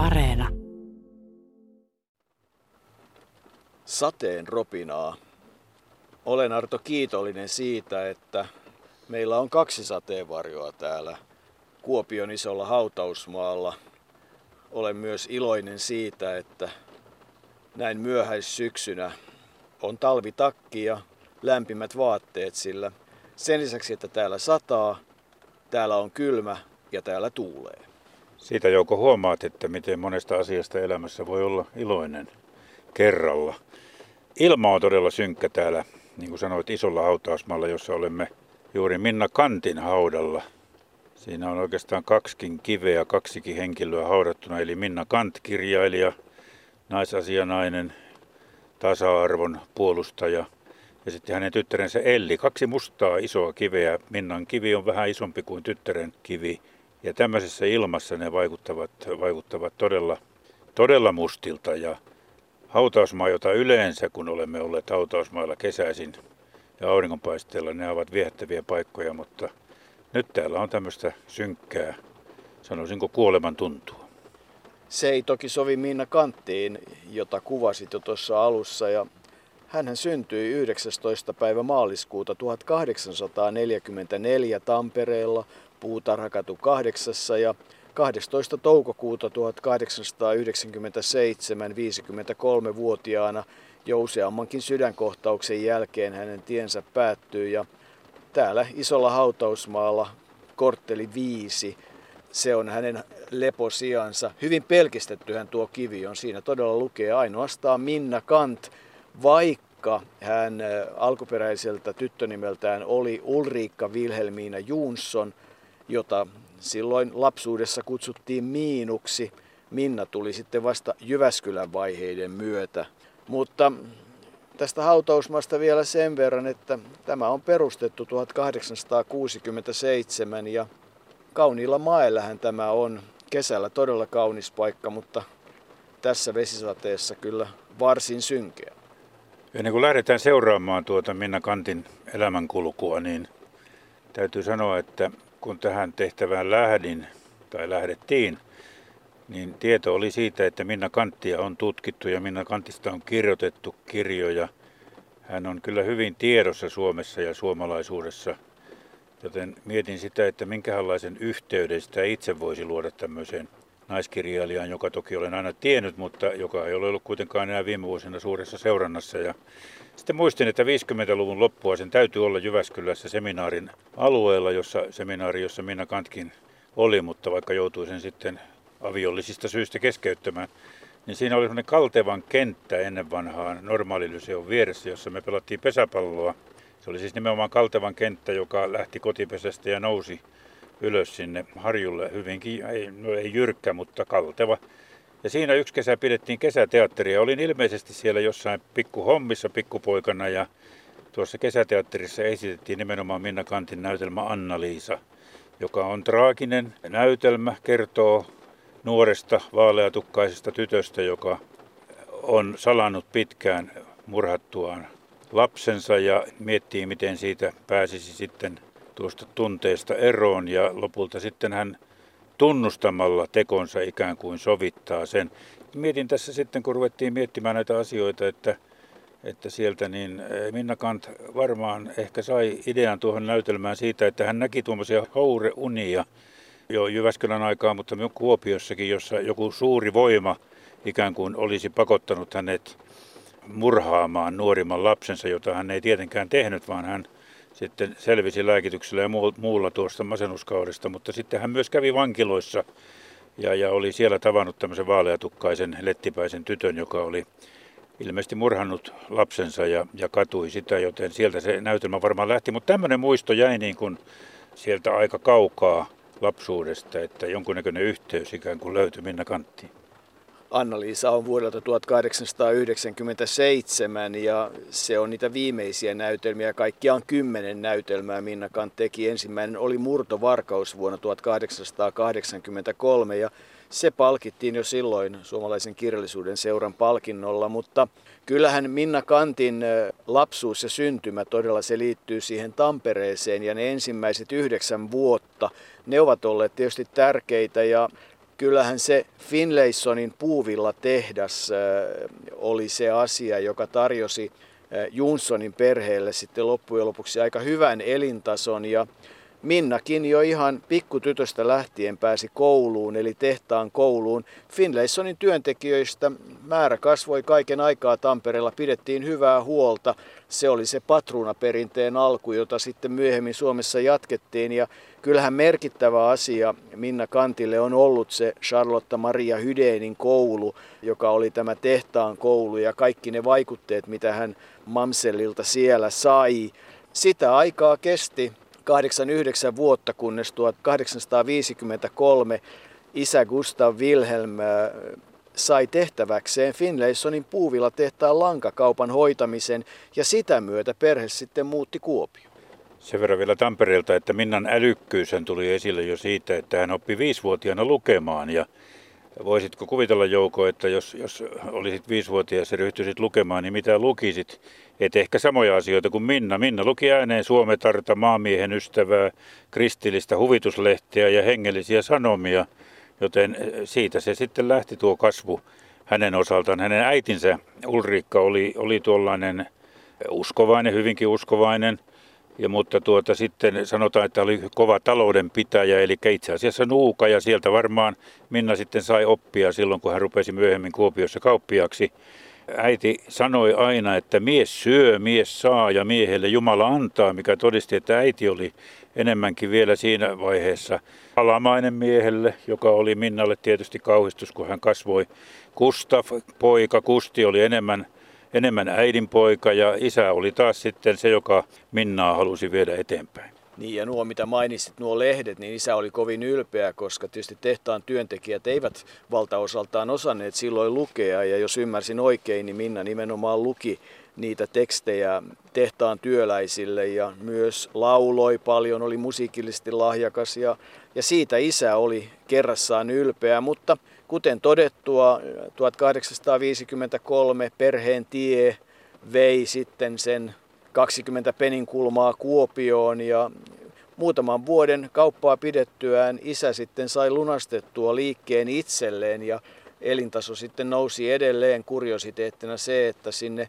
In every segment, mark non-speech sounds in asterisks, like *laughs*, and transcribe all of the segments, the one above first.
Areena. Sateen ropinaa. Olen Arto kiitollinen siitä, että meillä on kaksi sateenvarjoa täällä Kuopion isolla hautausmaalla. Olen myös iloinen siitä, että näin myöhäissyksynä on talvitakki ja lämpimät vaatteet, sillä sen lisäksi, että täällä sataa, täällä on kylmä ja täällä tuulee. Siitä Jouko huomaat, että miten monesta asiasta elämässä voi olla iloinen kerralla. Ilma on todella synkkä täällä, niin kuin sanoit, isolla hautausmaalla, jossa olemme juuri Minna Kantin haudalla. Siinä on oikeastaan kaksikin kiveä, kaksikin henkilöä haudattuna, eli Minna Kant, kirjailija, naisasianainen, tasa-arvon puolustaja ja sitten hänen tyttärensä Elli. Kaksi mustaa isoa kiveä. Minnan kivi on vähän isompi kuin tyttären kivi. Ja tämmöisessä ilmassa ne vaikuttavat, vaikuttavat todella, todella mustilta. Ja hautausmaa, jota yleensä kun olemme olleet hautausmailla kesäisin ja auringonpaisteella, ne ovat viehättäviä paikkoja, mutta nyt täällä on tämmöistä synkkää, sanoisinko kuoleman tuntua. Se ei toki sovi Minna Kanttiin, jota kuvasit jo tuossa alussa. Ja hän syntyi 19. päivä maaliskuuta 1844 Tampereella Puutarhakatu 8 ja 12. toukokuuta 1897 53-vuotiaana jo useammankin sydänkohtauksen jälkeen hänen tiensä päättyy ja täällä isolla hautausmaalla kortteli 5 se on hänen leposiansa. Hyvin pelkistettyhän tuo kivi on. Siinä todella lukee ainoastaan Minna Kant, vaikka hän alkuperäiseltä tyttönimeltään oli Ulriikka Wilhelmiina Jonsson, jota silloin lapsuudessa kutsuttiin Miinuksi. Minna tuli sitten vasta Jyväskylän vaiheiden myötä. Mutta tästä hautausmaasta vielä sen verran, että tämä on perustettu 1867 ja kauniilla maellähän tämä on. Kesällä todella kaunis paikka, mutta tässä vesisateessa kyllä varsin synkeä. Ennen kuin lähdetään seuraamaan tuota Minna Kantin elämänkulkua, niin täytyy sanoa, että kun tähän tehtävään lähdin tai lähdettiin, niin tieto oli siitä, että Minna Kanttia on tutkittu ja Minna Kantista on kirjoitettu kirjoja. Hän on kyllä hyvin tiedossa Suomessa ja suomalaisuudessa – Joten mietin sitä, että minkälaisen yhteyden sitä itse voisi luoda tämmöiseen naiskirjailijaan, joka toki olen aina tiennyt, mutta joka ei ole ollut kuitenkaan enää viime vuosina suuressa seurannassa. Ja sitten muistin, että 50-luvun loppua sen täytyy olla Jyväskylässä seminaarin alueella, jossa seminaari, jossa Minna Kantkin oli, mutta vaikka joutui sen sitten aviollisista syistä keskeyttämään, niin siinä oli sellainen kaltevan kenttä ennen vanhaan normaalilyseon vieressä, jossa me pelattiin pesäpalloa – se oli siis nimenomaan Kaltevan kenttä, joka lähti kotipesästä ja nousi ylös sinne harjulle hyvinkin, ei, no ei jyrkkä, mutta kalteva. Ja siinä yksi kesä pidettiin kesäteatteria. Olin ilmeisesti siellä jossain pikkuhommissa pikkupoikana ja tuossa kesäteatterissa esitettiin nimenomaan Minna Kantin näytelmä Anna-Liisa, joka on traaginen näytelmä, kertoo nuoresta vaaleatukkaisesta tytöstä, joka on salannut pitkään murhattuaan lapsensa ja miettii, miten siitä pääsisi sitten tuosta tunteesta eroon ja lopulta sitten hän tunnustamalla tekonsa ikään kuin sovittaa sen. Mietin tässä sitten, kun ruvettiin miettimään näitä asioita, että, että sieltä niin eh, Minna Kant varmaan ehkä sai idean tuohon näytelmään siitä, että hän näki tuommoisia houreunia jo Jyväskylän aikaa, mutta myös Kuopiossakin, jossa joku suuri voima ikään kuin olisi pakottanut hänet murhaamaan nuorimman lapsensa, jota hän ei tietenkään tehnyt, vaan hän sitten selvisi lääkityksellä ja muulla tuosta masennuskaudesta, mutta sitten hän myös kävi vankiloissa ja, ja oli siellä tavannut tämmöisen vaaleatukkaisen lettipäisen tytön, joka oli ilmeisesti murhannut lapsensa ja, ja katui sitä, joten sieltä se näytelmä varmaan lähti. Mutta tämmöinen muisto jäi niin kuin sieltä aika kaukaa lapsuudesta, että jonkunnäköinen yhteys ikään kuin löytyi Minna Kanttiin. Anna-Liisa on vuodelta 1897 ja se on niitä viimeisiä näytelmiä. Kaikkiaan kymmenen näytelmää Minna Kant teki. Ensimmäinen oli Murtovarkaus vuonna 1883 ja se palkittiin jo silloin suomalaisen kirjallisuuden seuran palkinnolla, mutta kyllähän Minna Kantin lapsuus ja syntymä todella se liittyy siihen Tampereeseen ja ne ensimmäiset yhdeksän vuotta, ne ovat olleet tietysti tärkeitä ja kyllähän se Finlaysonin puuvilla tehdas oli se asia, joka tarjosi Junsonin perheelle sitten loppujen lopuksi aika hyvän elintason. Ja Minnakin jo ihan pikkutytöstä lähtien pääsi kouluun, eli tehtaan kouluun. Finlaysonin työntekijöistä määrä kasvoi kaiken aikaa Tampereella, pidettiin hyvää huolta. Se oli se patruunaperinteen alku, jota sitten myöhemmin Suomessa jatkettiin. Ja kyllähän merkittävä asia Minna Kantille on ollut se Charlotta Maria Hydeenin koulu, joka oli tämä tehtaan koulu ja kaikki ne vaikutteet, mitä hän Mamsellilta siellä sai. Sitä aikaa kesti 8-9 vuotta, kunnes 1853 isä Gustav Wilhelm äh, sai tehtäväkseen Finlaysonin puuvilla tehtaan lankakaupan hoitamisen ja sitä myötä perhe sitten muutti Kuopio. Sen verran vielä Tampereelta, että Minnan älykkyys tuli esille jo siitä, että hän oppi viisivuotiaana lukemaan ja Voisitko kuvitella Jouko, että jos, jos olisit viisivuotias ja ryhtyisit lukemaan, niin mitä lukisit? Et ehkä samoja asioita kuin Minna. Minna luki ääneen Suometarta, maamiehen ystävää, kristillistä huvituslehteä ja hengellisiä sanomia, joten siitä se sitten lähti tuo kasvu hänen osaltaan. Hänen äitinsä Ulriikka oli, oli tuollainen uskovainen, hyvinkin uskovainen – ja, mutta tuota, sitten sanotaan, että oli kova taloudenpitäjä, eli itse asiassa nuuka, ja sieltä varmaan Minna sitten sai oppia silloin, kun hän rupesi myöhemmin Kuopiossa kauppiaksi. Äiti sanoi aina, että mies syö, mies saa ja miehelle Jumala antaa, mikä todisti, että äiti oli enemmänkin vielä siinä vaiheessa alamainen miehelle, joka oli Minnalle tietysti kauhistus, kun hän kasvoi. Kustaf, poika Kusti, oli enemmän enemmän äidinpoika ja isä oli taas sitten se, joka Minnaa halusi viedä eteenpäin. Niin ja nuo mitä mainitsit, nuo lehdet, niin isä oli kovin ylpeä, koska tietysti tehtaan työntekijät eivät valtaosaltaan osanneet silloin lukea. Ja jos ymmärsin oikein, niin Minna nimenomaan luki niitä tekstejä tehtaan työläisille ja myös lauloi paljon, oli musiikillisesti lahjakas ja, ja siitä isä oli kerrassaan ylpeä, mutta Kuten todettua, 1853 perheen tie vei sitten sen 20 peninkulmaa Kuopioon ja muutaman vuoden kauppaa pidettyään isä sitten sai lunastettua liikkeen itselleen ja elintaso sitten nousi edelleen kuriositeettina se, että sinne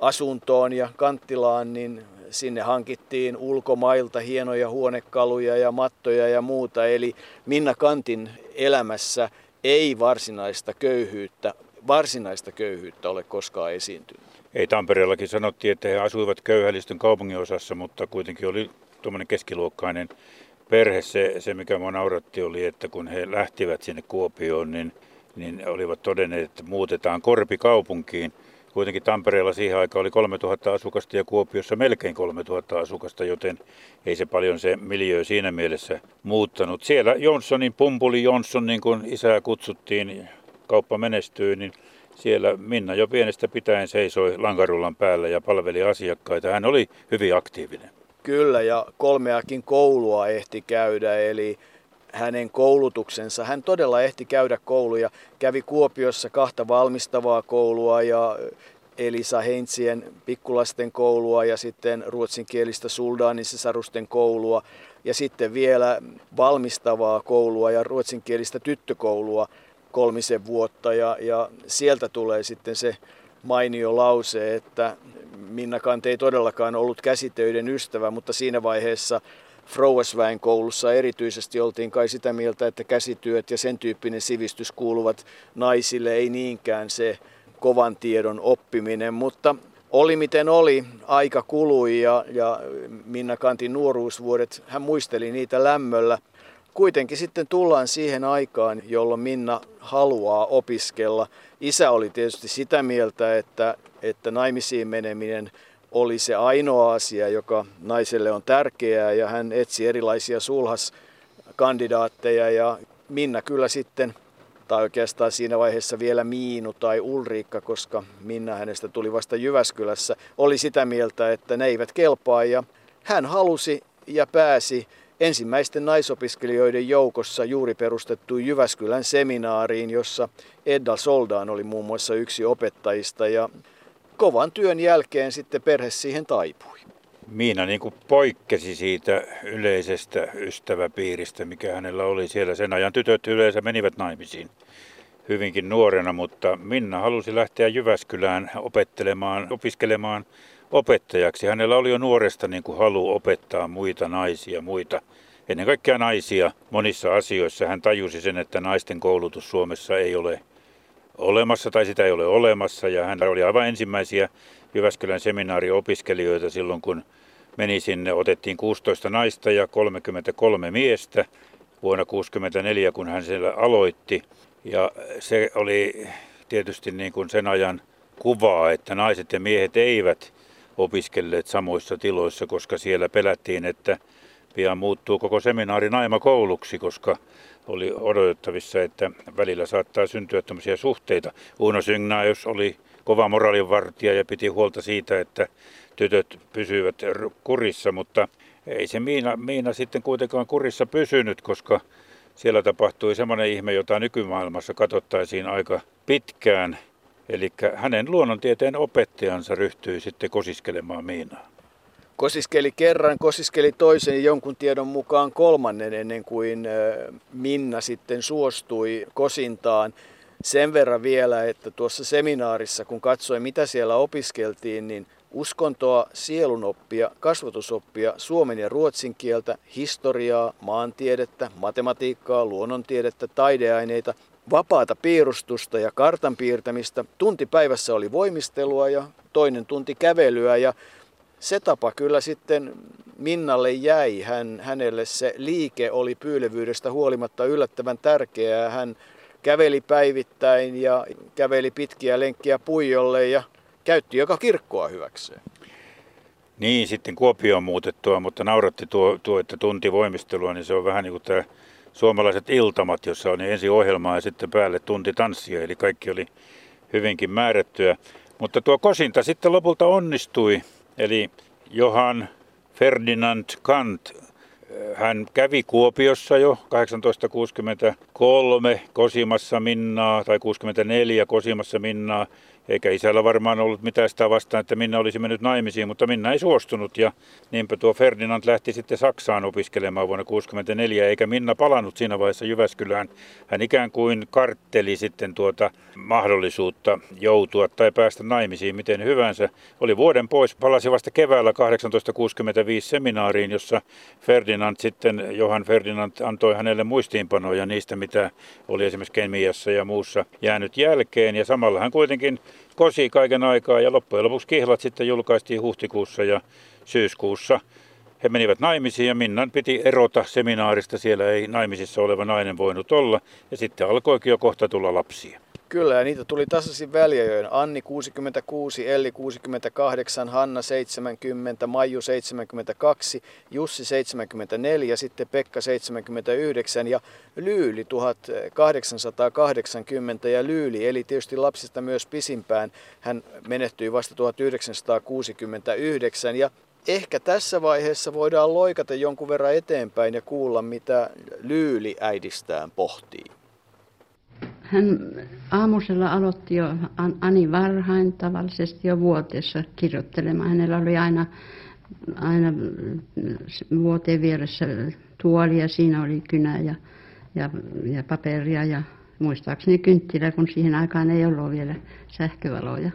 asuntoon ja kanttilaan, niin sinne hankittiin ulkomailta hienoja huonekaluja ja mattoja ja muuta. Eli Minna Kantin elämässä ei varsinaista köyhyyttä, varsinaista köyhyyttä ole koskaan esiintynyt. Ei Tampereellakin sanottiin, että he asuivat köyhällistön kaupunginosassa, mutta kuitenkin oli tuommoinen keskiluokkainen perhe. Se, se mikä minua nauratti oli, että kun he lähtivät sinne Kuopioon, niin, niin olivat todenneet, että muutetaan Korpi kaupunkiin – Kuitenkin Tampereella siihen aikaan oli 3000 asukasta ja Kuopiossa melkein 3000 asukasta, joten ei se paljon se miljö siinä mielessä muuttanut. Siellä Jonssonin, Pumpuli Jonsson, niin kuin isää kutsuttiin, kauppa menestyi, niin siellä Minna jo pienestä pitäen seisoi lankarullan päällä ja palveli asiakkaita. Hän oli hyvin aktiivinen. Kyllä, ja kolmeakin koulua ehti käydä, eli hänen koulutuksensa. Hän todella ehti käydä kouluja. Kävi Kuopiossa kahta valmistavaa koulua ja Elisa Heintsien pikkulasten koulua ja sitten ruotsinkielistä Suldaanin sisarusten koulua ja sitten vielä valmistavaa koulua ja ruotsinkielistä tyttökoulua kolmisen vuotta ja, ja sieltä tulee sitten se mainio lause, että Minna Kante ei todellakaan ollut käsitöiden ystävä, mutta siinä vaiheessa Frouesväen koulussa erityisesti oltiin kai sitä mieltä, että käsityöt ja sen tyyppinen sivistys kuuluvat naisille, ei niinkään se kovan tiedon oppiminen, mutta oli miten oli, aika kului ja, ja Minna Kantin nuoruusvuodet, hän muisteli niitä lämmöllä. Kuitenkin sitten tullaan siihen aikaan, jolloin Minna haluaa opiskella. Isä oli tietysti sitä mieltä, että, että naimisiin meneminen oli se ainoa asia, joka naiselle on tärkeää ja hän etsi erilaisia sulhaskandidaatteja ja Minna kyllä sitten, tai oikeastaan siinä vaiheessa vielä Miinu tai Ulriikka, koska Minna hänestä tuli vasta Jyväskylässä, oli sitä mieltä, että ne eivät kelpaa ja hän halusi ja pääsi ensimmäisten naisopiskelijoiden joukossa juuri perustettuun Jyväskylän seminaariin, jossa Edda Soldaan oli muun muassa yksi opettajista ja kovan työn jälkeen sitten perhe siihen taipui. Miina niin kuin poikkesi siitä yleisestä ystäväpiiristä, mikä hänellä oli siellä. Sen ajan tytöt yleensä menivät naimisiin hyvinkin nuorena, mutta Minna halusi lähteä Jyväskylään opettelemaan, opiskelemaan opettajaksi. Hänellä oli jo nuoresta niin kuin halu opettaa muita naisia, muita, ennen kaikkea naisia monissa asioissa. Hän tajusi sen, että naisten koulutus Suomessa ei ole olemassa tai sitä ei ole olemassa ja hän oli aivan ensimmäisiä Jyväskylän seminaariopiskelijoita silloin, kun meni sinne. Otettiin 16 naista ja 33 miestä vuonna 1964, kun hän siellä aloitti. Ja se oli tietysti niin kuin sen ajan kuvaa, että naiset ja miehet eivät opiskelleet samoissa tiloissa, koska siellä pelättiin, että pian muuttuu koko seminaari naimakouluksi, koska oli odotettavissa, että välillä saattaa syntyä tämmöisiä suhteita. Uno Syngnaeus oli kova moraalinvartija ja piti huolta siitä, että tytöt pysyivät kurissa, mutta ei se Miina, Miina sitten kuitenkaan kurissa pysynyt, koska siellä tapahtui semmoinen ihme, jota nykymaailmassa katsottaisiin aika pitkään. Eli hänen luonnontieteen opettajansa ryhtyi sitten kosiskelemaan Miinaa. Kosiskeli kerran, kosiskeli toisen ja jonkun tiedon mukaan kolmannen ennen kuin Minna sitten suostui kosintaan. Sen verran vielä, että tuossa seminaarissa, kun katsoin mitä siellä opiskeltiin, niin uskontoa, sielunoppia, kasvatusoppia, suomen ja ruotsin kieltä, historiaa, maantiedettä, matematiikkaa, luonnontiedettä, taideaineita, vapaata piirustusta ja kartan piirtämistä. Tunti päivässä oli voimistelua ja toinen tunti kävelyä ja se tapa kyllä sitten Minnalle jäi. Hän, hänelle se liike oli pyylevyydestä huolimatta yllättävän tärkeää. Hän käveli päivittäin ja käveli pitkiä lenkkiä puijolle ja käytti joka kirkkoa hyväkseen. Niin, sitten Kuopioon muutettua, mutta nauratti tuo, tuo, että tunti voimistelua, niin se on vähän niin kuin tämä suomalaiset iltamat, jossa on ensi ohjelmaa ja sitten päälle tunti tanssia, eli kaikki oli hyvinkin määrättyä. Mutta tuo kosinta sitten lopulta onnistui, eli Johan Ferdinand Kant hän kävi Kuopiossa jo 1863 Kosimassa Minnaa tai 64 Kosimassa Minnaa eikä isällä varmaan ollut mitään sitä vastaan, että Minna olisi mennyt naimisiin, mutta Minna ei suostunut ja niinpä tuo Ferdinand lähti sitten Saksaan opiskelemaan vuonna 1964, eikä Minna palannut siinä vaiheessa Jyväskylään. Hän ikään kuin kartteli sitten tuota mahdollisuutta joutua tai päästä naimisiin miten hyvänsä. Oli vuoden pois, palasi vasta keväällä 1865 seminaariin, jossa Ferdinand sitten, Johan Ferdinand antoi hänelle muistiinpanoja niistä, mitä oli esimerkiksi kemiassa ja muussa jäänyt jälkeen. Ja samalla hän kuitenkin kosi kaiken aikaa ja loppujen lopuksi kihlat sitten julkaistiin huhtikuussa ja syyskuussa. He menivät naimisiin ja Minnan piti erota seminaarista, siellä ei naimisissa oleva nainen voinut olla ja sitten alkoikin jo kohta tulla lapsia. Kyllä, ja niitä tuli tasaisin väliajoin. Anni 66, Elli 68, Hanna 70, Maiju 72, Jussi 74, sitten Pekka 79 ja Lyyli 1880. Ja Lyyli eli tietysti lapsista myös pisimpään. Hän menehtyi vasta 1969 ja ehkä tässä vaiheessa voidaan loikata jonkun verran eteenpäin ja kuulla, mitä Lyyli äidistään pohtii. Hän aamusella aloitti jo Ani varhain tavallisesti jo vuoteessa kirjoittelemaan. Hänellä oli aina, aina vuoteen vieressä tuoli ja siinä oli kynä ja, ja, ja paperia ja muistaakseni kynttilä, kun siihen aikaan ei ollut vielä sähkövaloja.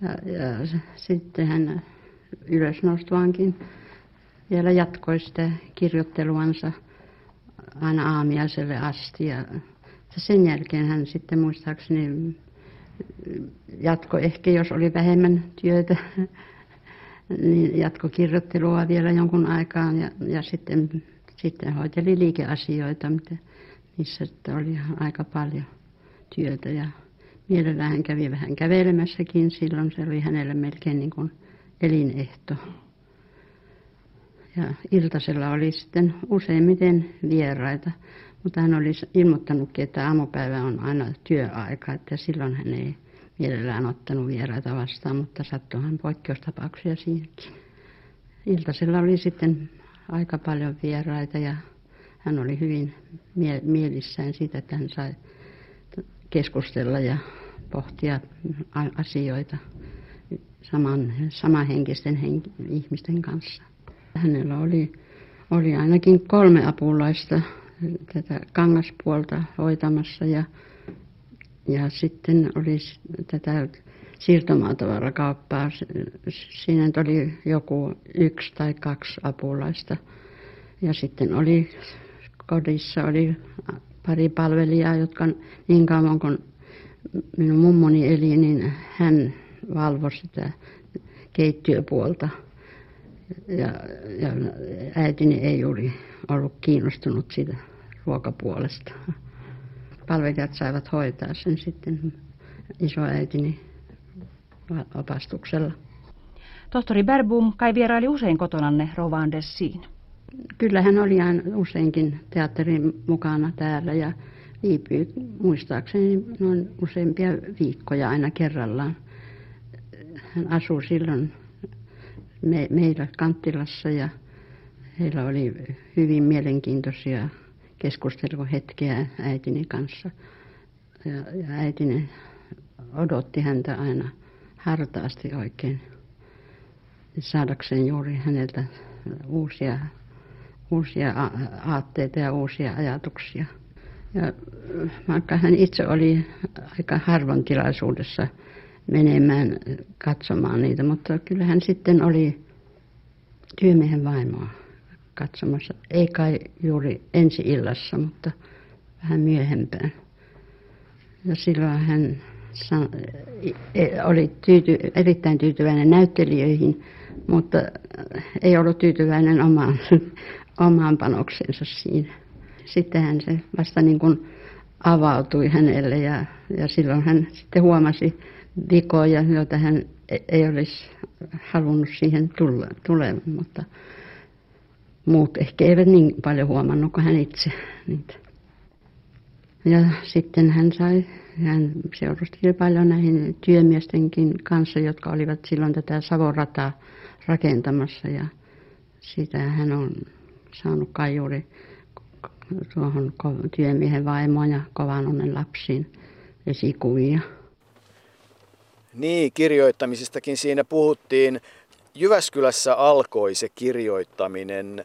Ja, ja sitten hän ylösnostuankin vielä jatkoi sitä kirjoitteluansa aina aamiaiselle asti. Ja sen jälkeen hän sitten muistaakseni jatko ehkä, jos oli vähemmän työtä, *laughs* niin jatko kirjoittelua vielä jonkun aikaan ja, ja sitten, sitten hoiteli liikeasioita, mitä, missä sitten oli aika paljon työtä ja mielellään hän kävi vähän kävelemässäkin silloin, se oli hänelle melkein niin kuin elinehto. Ja iltasella oli sitten useimmiten vieraita. Mutta hän olisi ilmoittanutkin, että aamupäivä on aina työaika, että silloin hän ei mielellään ottanut vieraita vastaan, mutta sattuihan poikkeustapauksia siinäkin. Iltasella oli sitten aika paljon vieraita ja hän oli hyvin mie- mielissään siitä, että hän sai keskustella ja pohtia asioita saman, samanhenkisten henki, ihmisten kanssa. Hänellä oli, oli ainakin kolme apulaista tätä kangaspuolta hoitamassa ja, ja sitten oli tätä siirtomaatavarakauppaa. Siinä oli joku yksi tai kaksi apulaista. Ja sitten oli kodissa oli pari palvelijaa, jotka niin kauan kuin minun mummoni eli, niin hän valvoi sitä keittiöpuolta. Ja, ja äitini ei juuri ollut kiinnostunut siitä ruokapuolesta. Palvelijat saivat hoitaa sen sitten isoäitini opastuksella. Tohtori Berbum kai vieraili usein kotonanne Rovandessiin. Kyllä hän oli aina useinkin teatterin mukana täällä ja viipyi muistaakseni noin useampia viikkoja aina kerrallaan. Hän asui silloin me, meillä Kanttilassa ja heillä oli hyvin mielenkiintoisia keskusteluhetkiä äitini kanssa. Ja, ja äitini odotti häntä aina hartaasti oikein saadakseen juuri häneltä uusia, uusia aatteita ja uusia ajatuksia. Ja vaikka hän itse oli aika harvoin tilaisuudessa menemään katsomaan niitä, mutta kyllä hän sitten oli työmiehen vaimoa katsomassa. Ei kai juuri ensi illassa, mutta vähän myöhempään. Ja silloin hän e, oli tyyty, erittäin tyytyväinen näyttelijöihin, mutta ei ollut tyytyväinen omaan, *laughs* omaan panoksensa siinä. Sittenhän se vasta niin kuin avautui hänelle ja, ja silloin hän sitten huomasi vikoja, joita hän e, ei olisi halunnut siihen tulla, tulemaan, mutta muut ehkä eivät niin paljon huomannut kuin hän itse niitä. Ja sitten hän sai, hän seurusteli paljon näihin työmiestenkin kanssa, jotka olivat silloin tätä Savorataa rakentamassa ja sitä hän on saanut kai juuri tuohon työmiehen vaimoon ja kovan onnen lapsiin esikuvia. Niin, kirjoittamisestakin siinä puhuttiin. Jyväskylässä alkoi se kirjoittaminen.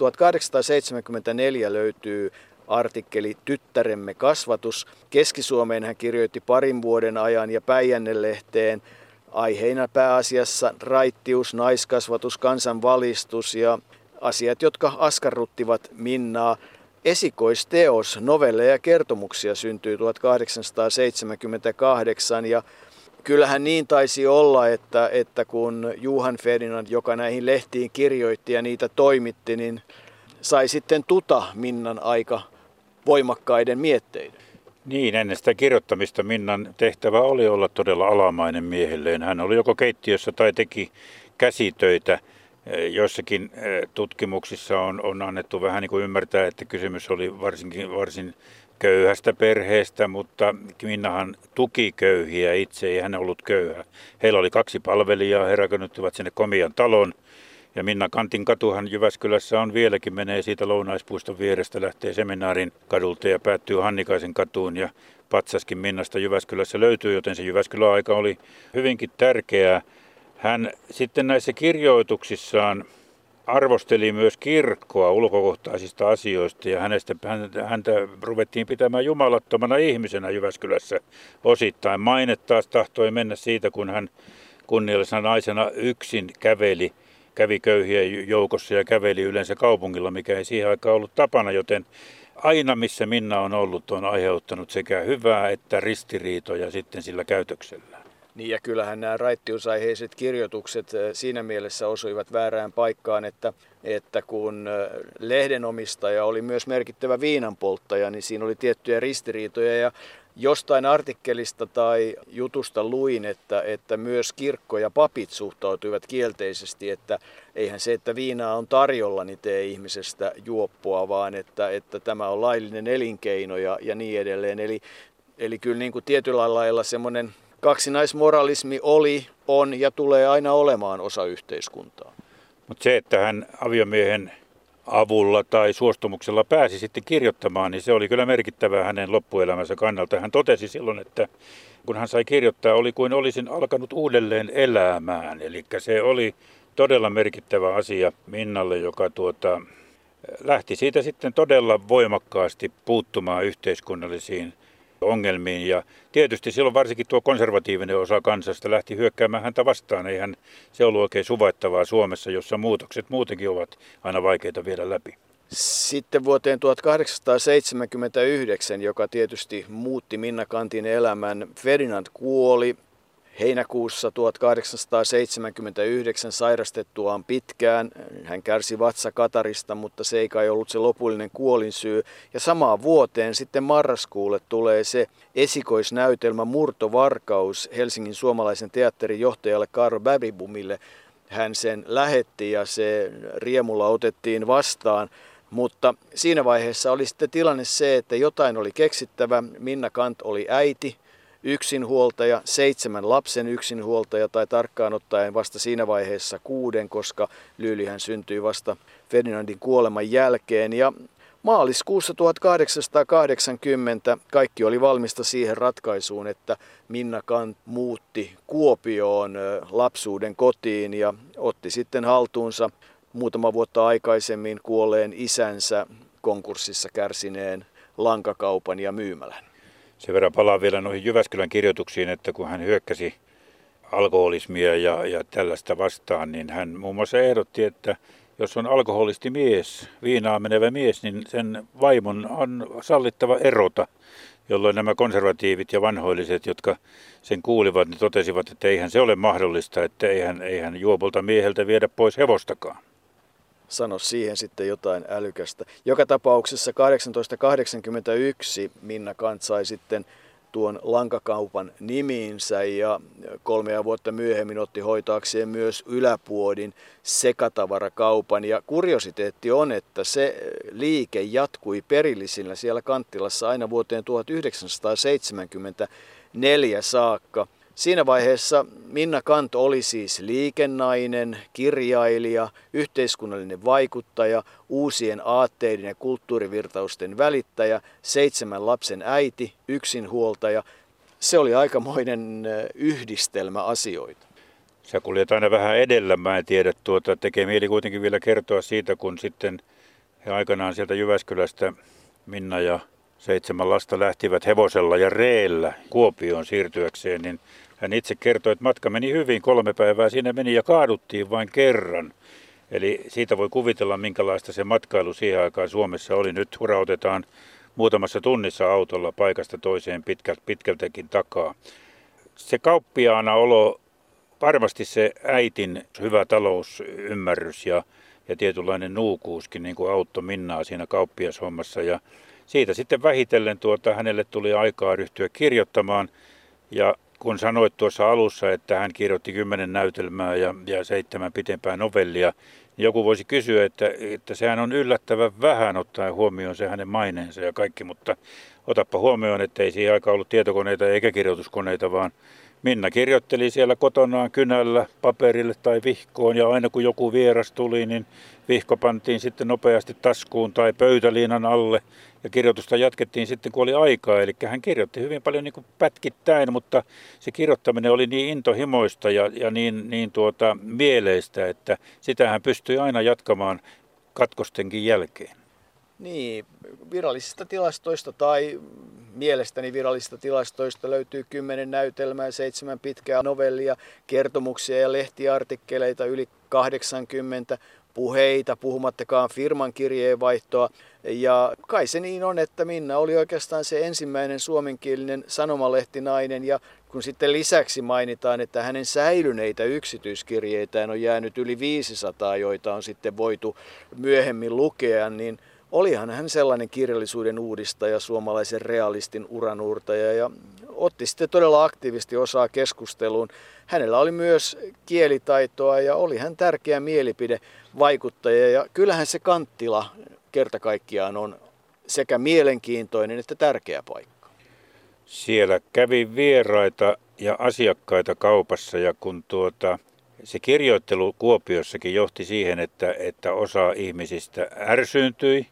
1874 löytyy artikkeli Tyttäremme kasvatus. Keski-Suomeen hän kirjoitti parin vuoden ajan ja Päijänne-lehteen aiheina pääasiassa raittius, naiskasvatus, kansanvalistus ja asiat, jotka askarruttivat Minnaa. Esikoisteos, novelleja ja kertomuksia syntyi 1878 ja kyllähän niin taisi olla, että, että kun Juhan Ferdinand, joka näihin lehtiin kirjoitti ja niitä toimitti, niin sai sitten tuta Minnan aika voimakkaiden mietteiden. Niin, ennen sitä kirjoittamista Minnan tehtävä oli olla todella alamainen miehelleen. Hän oli joko keittiössä tai teki käsitöitä. Joissakin eh, tutkimuksissa on, on annettu vähän niin kuin ymmärtää, että kysymys oli varsinkin varsin köyhästä perheestä, mutta Minnahan tuki köyhiä itse, ei hän ollut köyhä. Heillä oli kaksi palvelijaa, he rakennuttivat sinne komian talon. Ja Minna Kantin katuhan Jyväskylässä on vieläkin, menee siitä Lounaispuiston vierestä, lähtee seminaarin kadulta ja päättyy Hannikaisen katuun. Ja patsaskin Minnasta Jyväskylässä löytyy, joten se Jyväskylän aika oli hyvinkin tärkeää. Hän sitten näissä kirjoituksissaan arvosteli myös kirkkoa ulkokohtaisista asioista ja hänestä, häntä, ruvettiin pitämään jumalattomana ihmisenä Jyväskylässä osittain. Maine taas tahtoi mennä siitä, kun hän kunniallisena naisena yksin käveli, kävi köyhiä joukossa ja käveli yleensä kaupungilla, mikä ei siihen aikaan ollut tapana, joten aina missä Minna on ollut, on aiheuttanut sekä hyvää että ristiriitoja sitten sillä käytöksellä. Niin ja kyllähän nämä raittiusaiheiset kirjoitukset eh, siinä mielessä osuivat väärään paikkaan, että, että kun eh, lehdenomistaja oli myös merkittävä viinanpolttaja, niin siinä oli tiettyjä ristiriitoja ja jostain artikkelista tai jutusta luin, että, että myös kirkko ja papit suhtautuivat kielteisesti, että eihän se, että viinaa on tarjolla, niin tee ihmisestä juoppoa, vaan että, että tämä on laillinen elinkeino ja, ja niin edelleen. Eli, eli kyllä niin kuin tietyllä lailla semmoinen kaksinaismoralismi oli, on ja tulee aina olemaan osa yhteiskuntaa. Mutta se, että hän aviomiehen avulla tai suostumuksella pääsi sitten kirjoittamaan, niin se oli kyllä merkittävää hänen loppuelämänsä kannalta. Hän totesi silloin, että kun hän sai kirjoittaa, oli kuin olisin alkanut uudelleen elämään. Eli se oli todella merkittävä asia Minnalle, joka tuota, lähti siitä sitten todella voimakkaasti puuttumaan yhteiskunnallisiin ongelmiin. Ja tietysti silloin varsinkin tuo konservatiivinen osa kansasta lähti hyökkäämään häntä vastaan. Eihän se ollut oikein suvaittavaa Suomessa, jossa muutokset muutenkin ovat aina vaikeita viedä läpi. Sitten vuoteen 1879, joka tietysti muutti Minna Kantin elämän, Ferdinand kuoli heinäkuussa 1879 sairastettuaan pitkään. Hän kärsi vatsakatarista, mutta se ei kai ollut se lopullinen kuolinsyy. Ja samaan vuoteen sitten marraskuulle tulee se esikoisnäytelmä Murtovarkaus Helsingin suomalaisen teatterin johtajalle Karl Babibumille. Hän sen lähetti ja se riemulla otettiin vastaan. Mutta siinä vaiheessa oli sitten tilanne se, että jotain oli keksittävä. Minna Kant oli äiti, yksinhuoltaja, seitsemän lapsen yksinhuoltaja tai tarkkaan ottaen vasta siinä vaiheessa kuuden, koska Lyylihän syntyi vasta Ferdinandin kuoleman jälkeen. Ja maaliskuussa 1880 kaikki oli valmista siihen ratkaisuun, että Minna Kant muutti Kuopioon lapsuuden kotiin ja otti sitten haltuunsa muutama vuotta aikaisemmin kuolleen isänsä konkurssissa kärsineen lankakaupan ja myymälän. Sen verran palaan vielä noihin Jyväskylän kirjoituksiin, että kun hän hyökkäsi alkoholismia ja, ja tällaista vastaan, niin hän muun muassa ehdotti, että jos on alkoholisti mies, viinaa menevä mies, niin sen vaimon on sallittava erota, jolloin nämä konservatiivit ja vanhoilliset, jotka sen kuulivat, niin totesivat, että eihän se ole mahdollista, että eihän, eihän juopolta mieheltä viedä pois hevostakaan sano siihen sitten jotain älykästä. Joka tapauksessa 1881 Minna Kant sai sitten tuon lankakaupan nimiinsä ja kolmea vuotta myöhemmin otti hoitaakseen myös yläpuodin sekatavarakaupan. Ja kuriositeetti on, että se liike jatkui perillisillä siellä Kanttilassa aina vuoteen 1974 saakka – Siinä vaiheessa Minna Kant oli siis liikennainen, kirjailija, yhteiskunnallinen vaikuttaja, uusien aatteiden ja kulttuurivirtausten välittäjä, seitsemän lapsen äiti, yksinhuoltaja. Se oli aikamoinen yhdistelmä asioita. Sä kuljet aina vähän edellä, mä en tiedä, tuota, tekee mieli kuitenkin vielä kertoa siitä, kun sitten he aikanaan sieltä Jyväskylästä Minna ja seitsemän lasta lähtivät hevosella ja reellä Kuopioon siirtyäkseen, niin hän itse kertoi, että matka meni hyvin, kolme päivää siinä meni ja kaaduttiin vain kerran. Eli siitä voi kuvitella, minkälaista se matkailu siihen aikaan Suomessa oli. Nyt hurautetaan muutamassa tunnissa autolla paikasta toiseen pitkältä, pitkältäkin takaa. Se kauppiaana olo, varmasti se äitin hyvä talousymmärrys ja, ja tietynlainen nuukuuskin niin kuin auttoi Minnaa siinä kauppiashommassa. Ja siitä sitten vähitellen tuota, hänelle tuli aikaa ryhtyä kirjoittamaan. Ja kun sanoit tuossa alussa, että hän kirjoitti kymmenen näytelmää ja, ja seitsemän pitempää novellia, niin joku voisi kysyä, että, että sehän on yllättävän vähän ottaen huomioon se hänen maineensa ja kaikki, mutta otappa huomioon, että ei siihen aikaan ollut tietokoneita eikä kirjoituskoneita, vaan Minna kirjoitteli siellä kotonaan kynällä paperille tai vihkoon ja aina kun joku vieras tuli, niin vihko pantiin sitten nopeasti taskuun tai pöytäliinan alle ja kirjoitusta jatkettiin sitten kun oli aikaa. Eli hän kirjoitti hyvin paljon niin kuin pätkittäin, mutta se kirjoittaminen oli niin intohimoista ja, ja niin, niin tuota, mieleistä, että sitä hän pystyi aina jatkamaan katkostenkin jälkeen. Niin, virallisista tilastoista tai mielestäni virallisista tilastoista löytyy kymmenen näytelmää, seitsemän pitkää novellia, kertomuksia ja lehtiartikkeleita yli 80 puheita, puhumattakaan firman kirjeenvaihtoa. Ja kai se niin on, että Minna oli oikeastaan se ensimmäinen suomenkielinen sanomalehtinainen ja kun sitten lisäksi mainitaan, että hänen säilyneitä yksityiskirjeitään on jäänyt yli 500, joita on sitten voitu myöhemmin lukea, niin olihan hän sellainen kirjallisuuden uudistaja, suomalaisen realistin uranuurtaja ja otti sitten todella aktiivisesti osaa keskusteluun. Hänellä oli myös kielitaitoa ja oli hän tärkeä mielipidevaikuttaja ja kyllähän se Kanttila kerta kaikkiaan on sekä mielenkiintoinen että tärkeä paikka. Siellä kävi vieraita ja asiakkaita kaupassa ja kun tuota, se kirjoittelu Kuopiossakin johti siihen, että, että osa ihmisistä ärsyyntyi,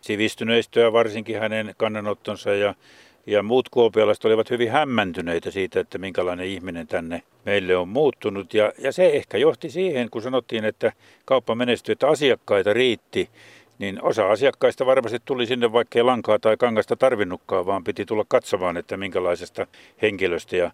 sivistyneistöä varsinkin hänen kannanottonsa ja ja muut kuopialaiset olivat hyvin hämmentyneitä siitä, että minkälainen ihminen tänne meille on muuttunut. Ja, ja se ehkä johti siihen, kun sanottiin, että kauppa menestyi, että asiakkaita riitti, niin osa asiakkaista varmasti tuli sinne, vaikkei lankaa tai kangasta tarvinnutkaan, vaan piti tulla katsomaan, että minkälaisesta henkilöstä ja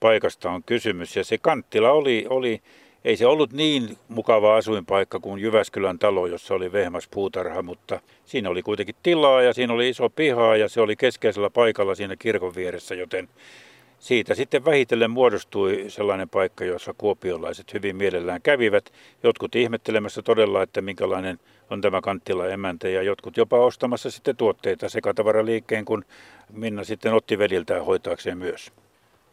paikasta on kysymys. Ja se Kanttila oli, oli ei se ollut niin mukava asuinpaikka kuin Jyväskylän talo, jossa oli vehmas puutarha, mutta siinä oli kuitenkin tilaa ja siinä oli iso piha ja se oli keskeisellä paikalla siinä kirkon vieressä, joten siitä sitten vähitellen muodostui sellainen paikka, jossa kuopiolaiset hyvin mielellään kävivät. Jotkut ihmettelemässä todella, että minkälainen on tämä kanttila emäntä ja jotkut jopa ostamassa sitten tuotteita sekatavaraliikkeen, kun Minna sitten otti veliltään hoitaakseen myös.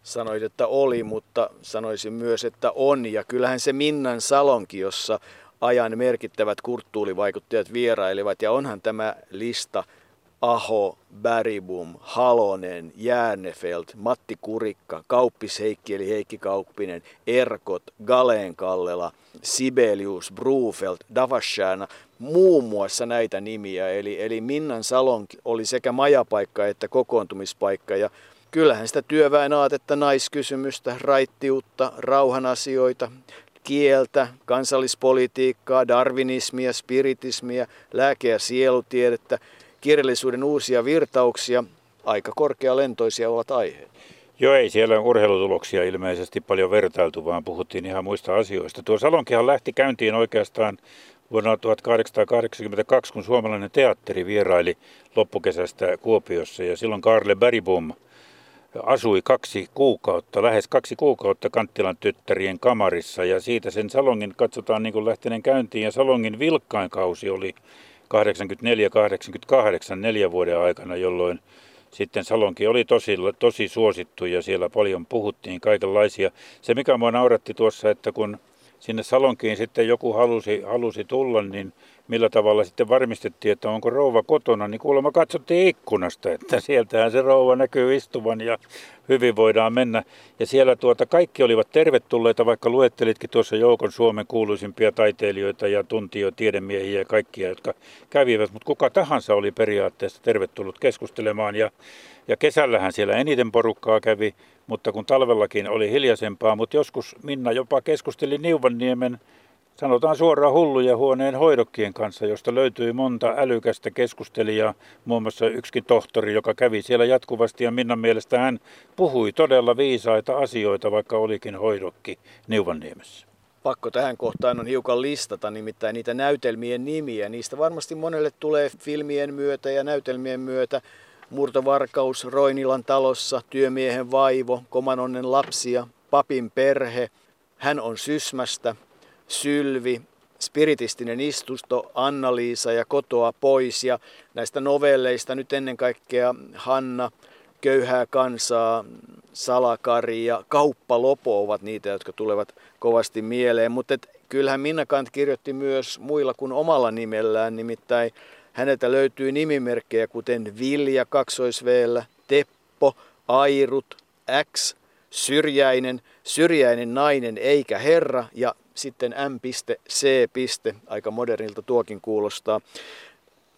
Sanoit, että oli, mutta sanoisin myös, että on. Ja kyllähän se Minnan salonki, jossa ajan merkittävät kulttuurivaikuttajat vierailevat, ja onhan tämä lista Aho, Beribum, Halonen, Järnefelt, Matti Kurikka, Kauppis Heikki eli Heikki Kauppinen, Erkot, Galeen Kallela, Sibelius, Brufeld, Davasjärna, muun muassa näitä nimiä. Eli, eli Minnan salonki oli sekä majapaikka että kokoontumispaikka ja kyllähän sitä työväen aatetta, naiskysymystä, raittiutta, rauhan asioita, kieltä, kansallispolitiikkaa, darwinismia, spiritismia, lääke- ja sielutiedettä, kirjallisuuden uusia virtauksia, aika korkealentoisia ovat aiheet. Joo, ei siellä urheilutuloksia ilmeisesti paljon vertailtu, vaan puhuttiin ihan muista asioista. Tuo Salonkihan lähti käyntiin oikeastaan vuonna 1882, kun suomalainen teatteri vieraili loppukesästä Kuopiossa ja silloin Karle Beribum – asui kaksi kuukautta, lähes kaksi kuukautta Kanttilan tyttärien kamarissa ja siitä sen salongin katsotaan niin kuin lähteneen käyntiin ja salongin vilkkain kausi oli 84-88 neljän vuoden aikana, jolloin sitten salonki oli tosi, tosi suosittu ja siellä paljon puhuttiin kaikenlaisia. Se mikä mua nauratti tuossa, että kun sinne salonkiin sitten joku halusi, halusi tulla, niin millä tavalla sitten varmistettiin, että onko rouva kotona, niin kuulemma katsottiin ikkunasta, että sieltähän se rouva näkyy istuvan ja hyvin voidaan mennä. Ja siellä tuota kaikki olivat tervetulleita, vaikka luettelitkin tuossa joukon Suomen kuuluisimpia taiteilijoita ja tuntijoita, tiedemiehiä ja kaikkia, jotka kävivät, mutta kuka tahansa oli periaatteessa tervetullut keskustelemaan. Ja, ja kesällähän siellä eniten porukkaa kävi, mutta kun talvellakin oli hiljaisempaa, mutta joskus Minna jopa keskusteli Niuvanniemen sanotaan suoraan hulluja huoneen hoidokkien kanssa, josta löytyi monta älykästä keskustelijaa, muun muassa yksikin tohtori, joka kävi siellä jatkuvasti ja Minnan mielestä hän puhui todella viisaita asioita, vaikka olikin hoidokki Niuvanniemessä. Pakko tähän kohtaan on hiukan listata nimittäin niitä näytelmien nimiä. Niistä varmasti monelle tulee filmien myötä ja näytelmien myötä Murtovarkaus Roinilan talossa, Työmiehen vaivo, Komanonnen lapsia, Papin perhe, Hän on Sysmästä, Sylvi, Spiritistinen istusto, Anna-Liisa ja Kotoa pois. Ja näistä novelleista nyt ennen kaikkea Hanna, Köyhää kansaa, Salakari ja Kauppa Lopo ovat niitä, jotka tulevat kovasti mieleen. Mutta kyllähän Minna Kant kirjoitti myös muilla kuin omalla nimellään, nimittäin häneltä löytyy nimimerkkejä kuten Vilja kaksoisveellä, Teppo, Airut, X, Syrjäinen, Syrjäinen nainen eikä herra ja sitten M.C. Aika modernilta tuokin kuulostaa.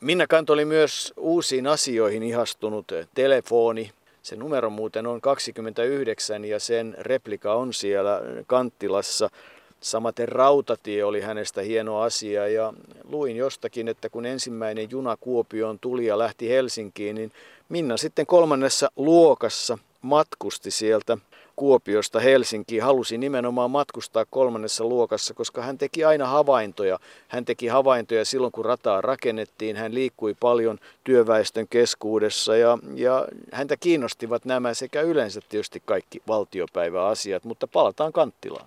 Minna Kant oli myös uusiin asioihin ihastunut telefoni. Se numero muuten on 29 ja sen replika on siellä Kanttilassa. Samaten rautatie oli hänestä hieno asia ja luin jostakin, että kun ensimmäinen juna Kuopioon tuli ja lähti Helsinkiin, niin Minna sitten kolmannessa luokassa matkusti sieltä Kuopiosta Helsinkiin, halusi nimenomaan matkustaa kolmannessa luokassa, koska hän teki aina havaintoja. Hän teki havaintoja silloin, kun rataa rakennettiin. Hän liikkui paljon työväestön keskuudessa ja, ja häntä kiinnostivat nämä sekä yleensä tietysti kaikki valtiopäiväasiat, mutta palataan Kanttilaan.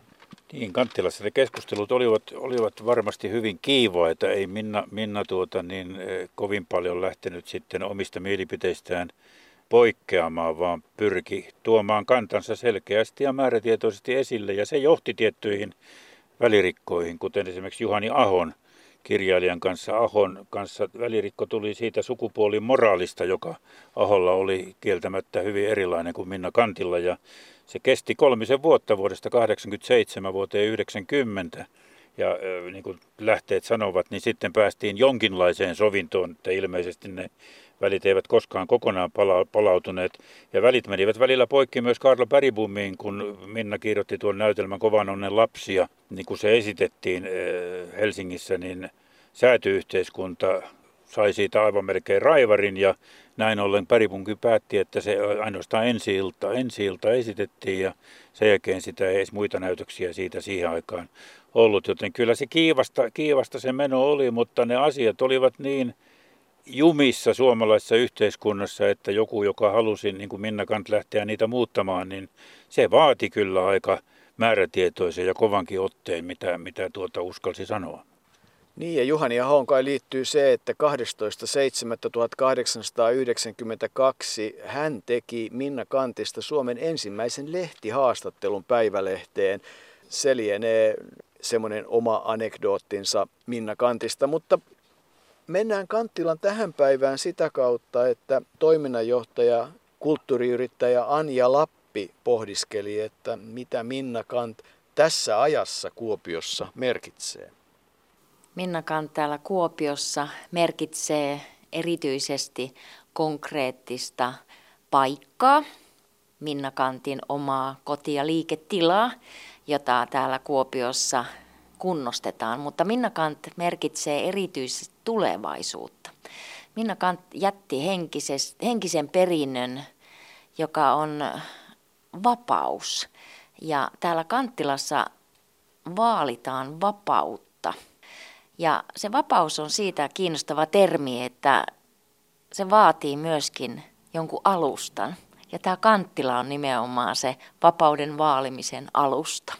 Niin, Kanttilassa ne keskustelut olivat, olivat varmasti hyvin kiivaita. Ei Minna, Minna tuota, niin, eh, kovin paljon lähtenyt sitten omista mielipiteistään poikkeamaan, vaan pyrki tuomaan kantansa selkeästi ja määrätietoisesti esille. Ja se johti tiettyihin välirikkoihin, kuten esimerkiksi Juhani Ahon kirjailijan kanssa. Ahon kanssa välirikko tuli siitä sukupuolin moraalista, joka Aholla oli kieltämättä hyvin erilainen kuin Minna Kantilla. Ja se kesti kolmisen vuotta vuodesta 87 vuoteen 90. Ja niin kuin lähteet sanovat, niin sitten päästiin jonkinlaiseen sovintoon, että ilmeisesti ne välit eivät koskaan kokonaan pala- palautuneet. Ja välit menivät välillä poikki myös Karlo Päribumiin, kun Minna kirjoitti tuon näytelmän Kovan onnen lapsia. Niin kun se esitettiin eh, Helsingissä, niin säätyyhteiskunta sai siitä aivan melkein raivarin ja näin ollen Päripunki päätti, että se ainoastaan ensi ilta, ensi ilta esitettiin ja sen jälkeen sitä ei edes muita näytöksiä siitä siihen aikaan ollut. Joten kyllä se kiivasta, kiivasta se meno oli, mutta ne asiat olivat niin jumissa suomalaisessa yhteiskunnassa, että joku, joka halusi, niin kuin Minna Kant lähteä niitä muuttamaan, niin se vaati kyllä aika määrätietoisen ja kovankin otteen, mitä, mitä tuota uskalsi sanoa. Niin ja Juhani ja Honkai liittyy se, että 12.7.1892 hän teki Minna Kantista Suomen ensimmäisen lehtihaastattelun päivälehteen. Se lienee semmoinen oma anekdoottinsa Minna Kantista, mutta mennään Kanttilan tähän päivään sitä kautta, että toiminnanjohtaja, kulttuuriyrittäjä Anja Lappi pohdiskeli, että mitä Minna Kant tässä ajassa Kuopiossa merkitsee. Minna Kant täällä Kuopiossa merkitsee erityisesti konkreettista paikkaa, Minna Kantin omaa koti- ja liiketilaa, jota täällä Kuopiossa kunnostetaan. Mutta Minna Kant merkitsee erityisesti tulevaisuutta. Minna Kant jätti henkisen perinnön, joka on vapaus. Ja täällä Kanttilassa vaalitaan vapautta. Ja se vapaus on siitä kiinnostava termi, että se vaatii myöskin jonkun alustan. Ja tämä Kanttila on nimenomaan se vapauden vaalimisen alusta.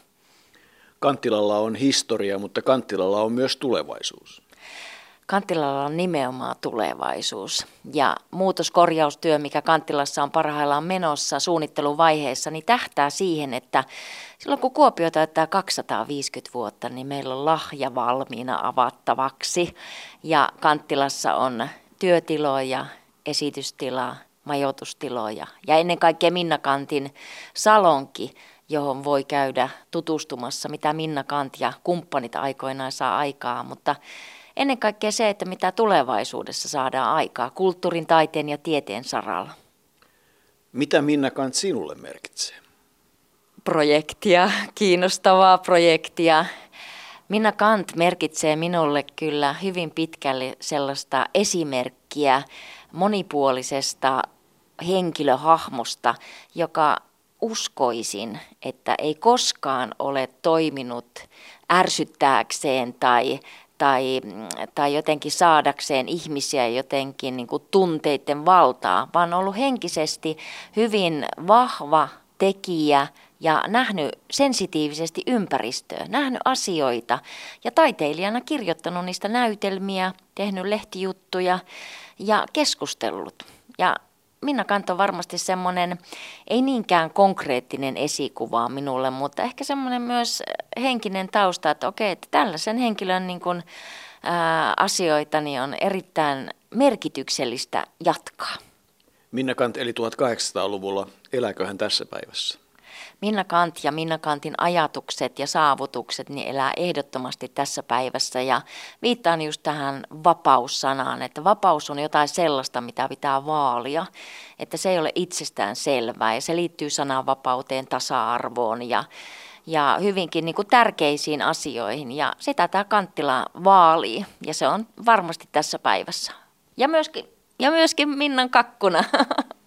Kanttilalla on historia, mutta Kanttilalla on myös tulevaisuus. Kanttilalla on nimenomaan tulevaisuus. Ja muutoskorjaustyö, mikä Kanttilassa on parhaillaan menossa suunnitteluvaiheessa, niin tähtää siihen, että silloin kun Kuopio täyttää 250 vuotta, niin meillä on lahja valmiina avattavaksi. Ja Kanttilassa on työtiloja, esitystilaa, majoitustiloja ja ennen kaikkea Minna Kantin salonki, johon voi käydä tutustumassa, mitä Minna Kant ja kumppanit aikoinaan saa aikaa, mutta ennen kaikkea se, että mitä tulevaisuudessa saadaan aikaa kulttuurin, taiteen ja tieteen saralla. Mitä Minna Kant sinulle merkitsee? Projektia, kiinnostavaa projektia. Minna Kant merkitsee minulle kyllä hyvin pitkälle sellaista esimerkkiä monipuolisesta henkilöhahmosta, joka uskoisin, että ei koskaan ole toiminut ärsyttääkseen tai, tai, tai jotenkin saadakseen ihmisiä jotenkin niin kuin tunteiden valtaa, vaan ollut henkisesti hyvin vahva tekijä ja nähnyt sensitiivisesti ympäristöä, nähnyt asioita ja taiteilijana kirjoittanut niistä näytelmiä, tehnyt lehtijuttuja ja keskustellut. Ja Minna Kant on varmasti semmoinen, ei niinkään konkreettinen esikuva minulle, mutta ehkä semmoinen myös henkinen tausta, että okei, että tällaisen henkilön niin kuin, ää, asioita niin on erittäin merkityksellistä jatkaa. Minna Kant eli 1800-luvulla, elääkö hän tässä päivässä? Minna Kant ja Minna Kantin ajatukset ja saavutukset niin elää ehdottomasti tässä päivässä ja viittaan just tähän vapaussanaan, että vapaus on jotain sellaista, mitä pitää vaalia, että se ei ole itsestään selvää ja se liittyy sananvapauteen, tasa-arvoon ja, ja hyvinkin niin kuin tärkeisiin asioihin ja sitä tämä Kanttila vaalii ja se on varmasti tässä päivässä. Ja myöskin, ja myöskin Minnan kakkuna. *laughs*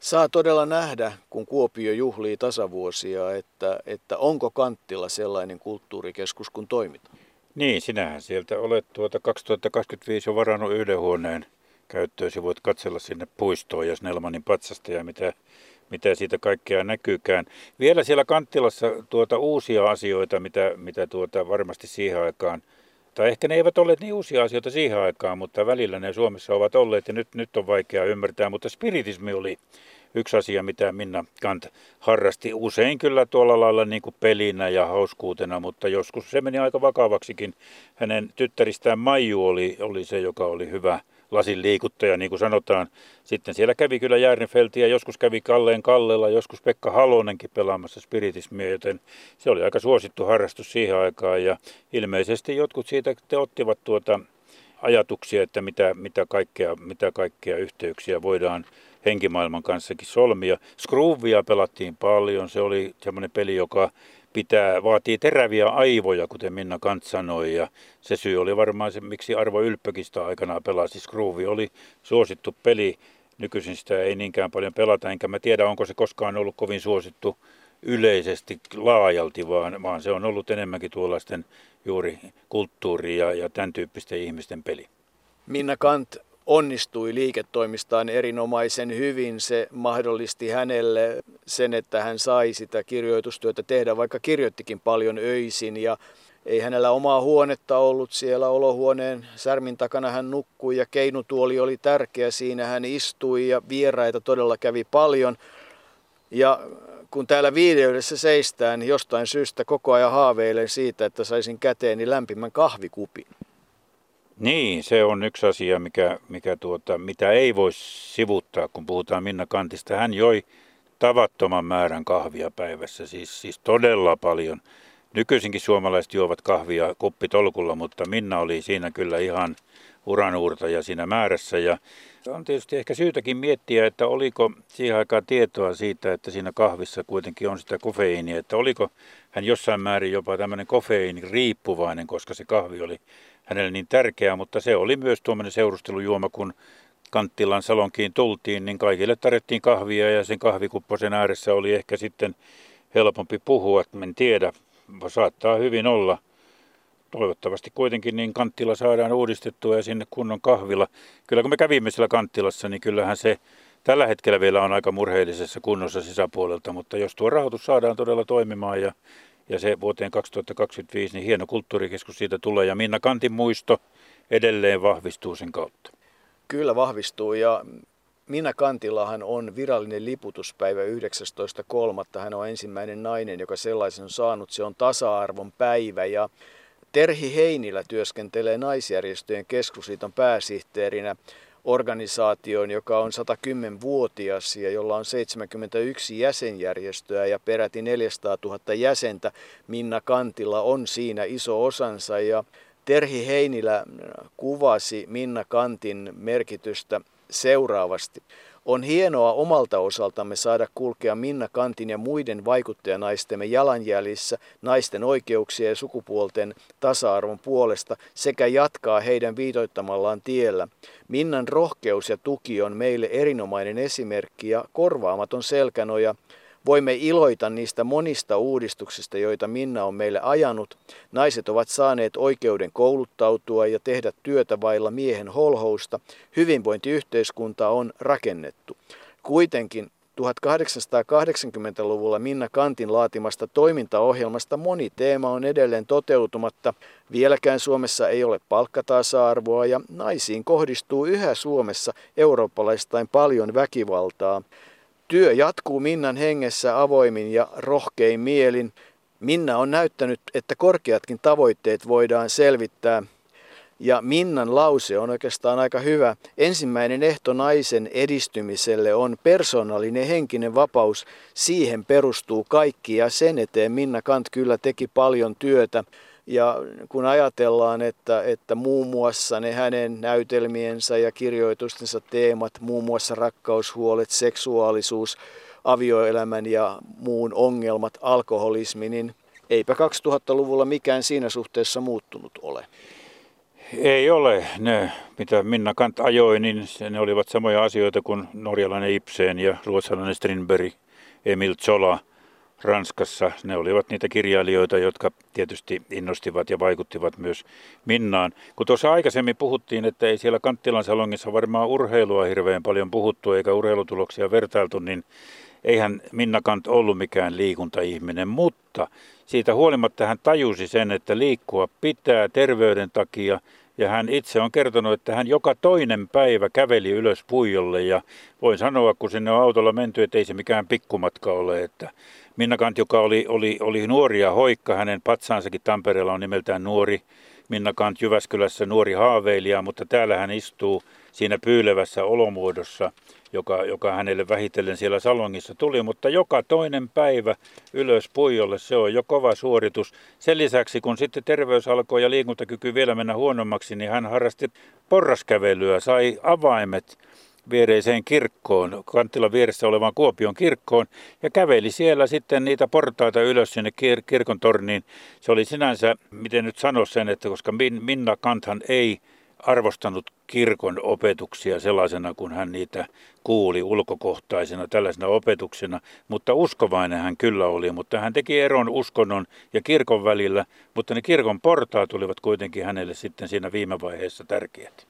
Saa todella nähdä, kun Kuopio juhlii tasavuosia, että, että onko Kanttila sellainen kulttuurikeskus, kun toimitaan. Niin, sinähän sieltä olet tuota 2025 jo varannut yhden huoneen käyttöösi. Voit katsella sinne puistoon ja Snellmanin patsasta ja mitä, mitä siitä kaikkea näkyykään. Vielä siellä Kanttilassa tuota uusia asioita, mitä, mitä tuota varmasti siihen aikaan tai ehkä ne eivät olleet niin uusia asioita siihen aikaan, mutta välillä ne Suomessa ovat olleet ja nyt, nyt on vaikea ymmärtää. Mutta spiritismi oli yksi asia, mitä Minna Kant harrasti usein kyllä tuolla lailla niin kuin pelinä ja hauskuutena, mutta joskus se meni aika vakavaksikin. Hänen tyttäristään Maiju oli, oli se, joka oli hyvä lasin liikuttaja, niin kuin sanotaan. Sitten siellä kävi kyllä Järnfelti ja joskus kävi Kalleen Kallella, joskus Pekka Halonenkin pelaamassa spiritismia, joten se oli aika suosittu harrastus siihen aikaan. Ja ilmeisesti jotkut siitä te ottivat tuota ajatuksia, että mitä, mitä, kaikkea, mitä kaikkea yhteyksiä voidaan henkimaailman kanssakin solmia. Scroovia pelattiin paljon, se oli semmoinen peli, joka pitää, vaatii teräviä aivoja, kuten Minna Kant sanoi, ja se syy oli varmaan se, miksi Arvo Ylppökistä aikanaan pelasi. Scroovi oli suosittu peli, nykyisin sitä ei niinkään paljon pelata, enkä mä tiedä, onko se koskaan ollut kovin suosittu yleisesti laajalti, vaan, vaan se on ollut enemmänkin tuollaisten juuri kulttuuri- ja, ja tämän tyyppisten ihmisten peli. Minna Kant onnistui liiketoimistaan erinomaisen hyvin. Se mahdollisti hänelle sen, että hän sai sitä kirjoitustyötä tehdä, vaikka kirjoittikin paljon öisin ja ei hänellä omaa huonetta ollut siellä olohuoneen särmin takana hän nukkui ja keinutuoli oli tärkeä. Siinä hän istui ja vieraita todella kävi paljon. Ja kun täällä videoissa seistään, niin jostain syystä koko ajan haaveilen siitä, että saisin käteeni lämpimän kahvikupin. Niin, se on yksi asia, mikä, mikä tuota, mitä ei voi sivuttaa, kun puhutaan Minna Kantista. Hän joi tavattoman määrän kahvia päivässä, siis, siis todella paljon. Nykyisinkin suomalaiset juovat kahvia kuppitolkulla, mutta Minna oli siinä kyllä ihan uranuurtaja siinä määrässä. Ja on tietysti ehkä syytäkin miettiä, että oliko siihen aikaan tietoa siitä, että siinä kahvissa kuitenkin on sitä kofeiinia, että oliko hän jossain määrin jopa tämmöinen kofeiini riippuvainen, koska se kahvi oli hänelle niin tärkeää, mutta se oli myös tuommoinen seurustelujuoma, kun Kanttilan salonkiin tultiin, niin kaikille tarjottiin kahvia ja sen kahvikupposen ääressä oli ehkä sitten helpompi puhua, en tiedä, saattaa hyvin olla. Toivottavasti kuitenkin niin Kanttila saadaan uudistettua ja sinne kunnon kahvila. Kyllä kun me kävimme siellä Kanttilassa, niin kyllähän se tällä hetkellä vielä on aika murheellisessa kunnossa sisäpuolelta, mutta jos tuo rahoitus saadaan todella toimimaan ja ja se vuoteen 2025, niin hieno kulttuurikeskus siitä tulee ja Minna Kantin muisto edelleen vahvistuu sen kautta. Kyllä vahvistuu ja Minna Kantillahan on virallinen liputuspäivä 19.3. Hän on ensimmäinen nainen, joka sellaisen on saanut. Se on tasa-arvon päivä ja Terhi Heinilä työskentelee naisjärjestöjen keskusliiton pääsihteerinä organisaatioon, joka on 110-vuotias ja jolla on 71 jäsenjärjestöä ja peräti 400 000 jäsentä. Minna Kantilla on siinä iso osansa ja Terhi Heinilä kuvasi Minna Kantin merkitystä seuraavasti. On hienoa omalta osaltamme saada kulkea Minna Kantin ja muiden vaikuttajanaistemme jalanjäljissä naisten oikeuksia ja sukupuolten tasa-arvon puolesta sekä jatkaa heidän viitoittamallaan tiellä. Minnan rohkeus ja tuki on meille erinomainen esimerkki ja korvaamaton selkänoja Voimme iloita niistä monista uudistuksista, joita Minna on meille ajanut. Naiset ovat saaneet oikeuden kouluttautua ja tehdä työtä vailla miehen holhousta. Hyvinvointiyhteiskunta on rakennettu. Kuitenkin 1880-luvulla Minna Kantin laatimasta toimintaohjelmasta moni teema on edelleen toteutumatta. Vieläkään Suomessa ei ole palkkatasa-arvoa ja naisiin kohdistuu yhä Suomessa eurooppalaistain paljon väkivaltaa. Työ jatkuu Minnan hengessä avoimin ja rohkein mielin. Minna on näyttänyt, että korkeatkin tavoitteet voidaan selvittää. Ja Minnan lause on oikeastaan aika hyvä. Ensimmäinen ehto naisen edistymiselle on persoonallinen henkinen vapaus. Siihen perustuu kaikki ja sen eteen Minna Kant kyllä teki paljon työtä. Ja kun ajatellaan, että, että muun muassa ne hänen näytelmiensä ja kirjoitustensa teemat, muun muassa rakkaushuolet, seksuaalisuus, avioelämän ja muun ongelmat, alkoholismi, niin eipä 2000-luvulla mikään siinä suhteessa muuttunut ole. Ei ole. Ne, mitä Minna Kant ajoi, niin ne olivat samoja asioita kuin norjalainen Ibsen ja ruotsalainen Strindberg, Emil Zola – Ranskassa. Ne olivat niitä kirjailijoita, jotka tietysti innostivat ja vaikuttivat myös Minnaan. Kun tuossa aikaisemmin puhuttiin, että ei siellä Kanttilan salongissa varmaan urheilua hirveän paljon puhuttu eikä urheilutuloksia vertailtu, niin eihän Minna Kant ollut mikään liikuntaihminen, mutta siitä huolimatta hän tajusi sen, että liikkua pitää terveyden takia ja hän itse on kertonut, että hän joka toinen päivä käveli ylös puijolle ja voin sanoa, kun sinne on autolla menty, että ei se mikään pikkumatka ole, että Minna Kant, joka oli, oli, oli nuori ja hoikka, hänen patsaansakin Tampereella on nimeltään nuori. Minna Kant Jyväskylässä nuori haaveilija, mutta täällä hän istuu siinä pyylevässä olomuodossa, joka, joka hänelle vähitellen siellä salongissa tuli, mutta joka toinen päivä ylös puijolle, se on jo kova suoritus. Sen lisäksi, kun sitten terveys alkoi ja liikuntakyky vielä mennä huonommaksi, niin hän harrasti porraskävelyä, sai avaimet viereiseen kirkkoon, Kanttilan vieressä olevaan Kuopion kirkkoon, ja käveli siellä sitten niitä portaita ylös sinne kir- kirkon torniin. Se oli sinänsä, miten nyt sano sen, että koska Minna Kanthan ei arvostanut kirkon opetuksia sellaisena, kun hän niitä kuuli ulkokohtaisena tällaisena opetuksena, mutta uskovainen hän kyllä oli, mutta hän teki eron uskonnon ja kirkon välillä, mutta ne kirkon portaat olivat kuitenkin hänelle sitten siinä viime vaiheessa tärkeät.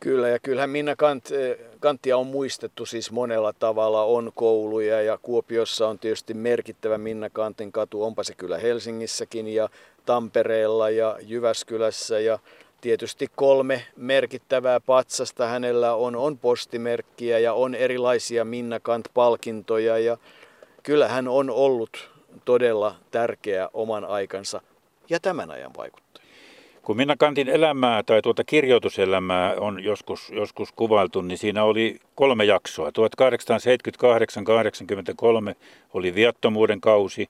Kyllä, ja kyllähän Minna Kant, eh, Kanttia on muistettu siis monella tavalla. On kouluja ja Kuopiossa on tietysti merkittävä Minna Kantin katu, onpa se kyllä Helsingissäkin ja Tampereella ja Jyväskylässä ja tietysti kolme merkittävää patsasta hänellä on, on postimerkkiä ja on erilaisia Minna Kant-palkintoja ja kyllä hän on ollut todella tärkeä oman aikansa ja tämän ajan vaikuttaja. Kun Minna Kantin elämää tai tuota kirjoituselämää on joskus, joskus kuvailtu, niin siinä oli kolme jaksoa. 1878-83 oli viattomuuden kausi,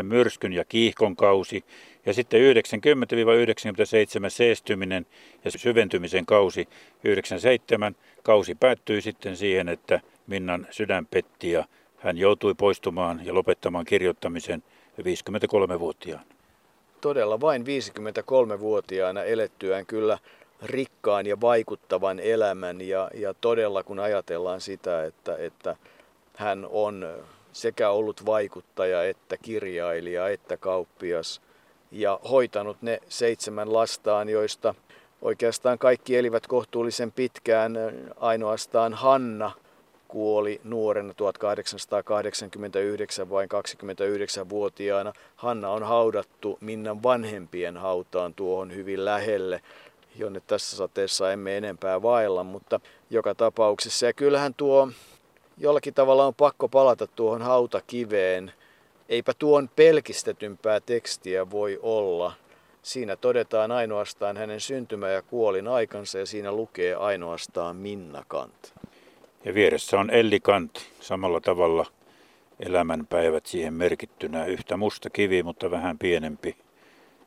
84-89 myrskyn ja kiihkon kausi ja sitten 90-97 seestyminen ja syventymisen kausi. 97 kausi päättyi sitten siihen, että Minnan sydän petti ja hän joutui poistumaan ja lopettamaan kirjoittamisen 53-vuotiaana todella vain 53-vuotiaana elettyään kyllä rikkaan ja vaikuttavan elämän. Ja, ja todella kun ajatellaan sitä, että, että hän on sekä ollut vaikuttaja että kirjailija että kauppias ja hoitanut ne seitsemän lastaan, joista oikeastaan kaikki elivät kohtuullisen pitkään, ainoastaan Hanna – kuoli nuorena 1889 vain 29-vuotiaana. Hanna on haudattu Minnan vanhempien hautaan tuohon hyvin lähelle, jonne tässä sateessa emme enempää vailla, mutta joka tapauksessa. Ja kyllähän tuo jollakin tavalla on pakko palata tuohon hautakiveen. Eipä tuon pelkistetympää tekstiä voi olla. Siinä todetaan ainoastaan hänen syntymä- ja kuolin aikansa ja siinä lukee ainoastaan Minna Kant. Ja vieressä on Elli Kanti, samalla tavalla elämänpäivät siihen merkittynä. Yhtä musta kivi, mutta vähän pienempi.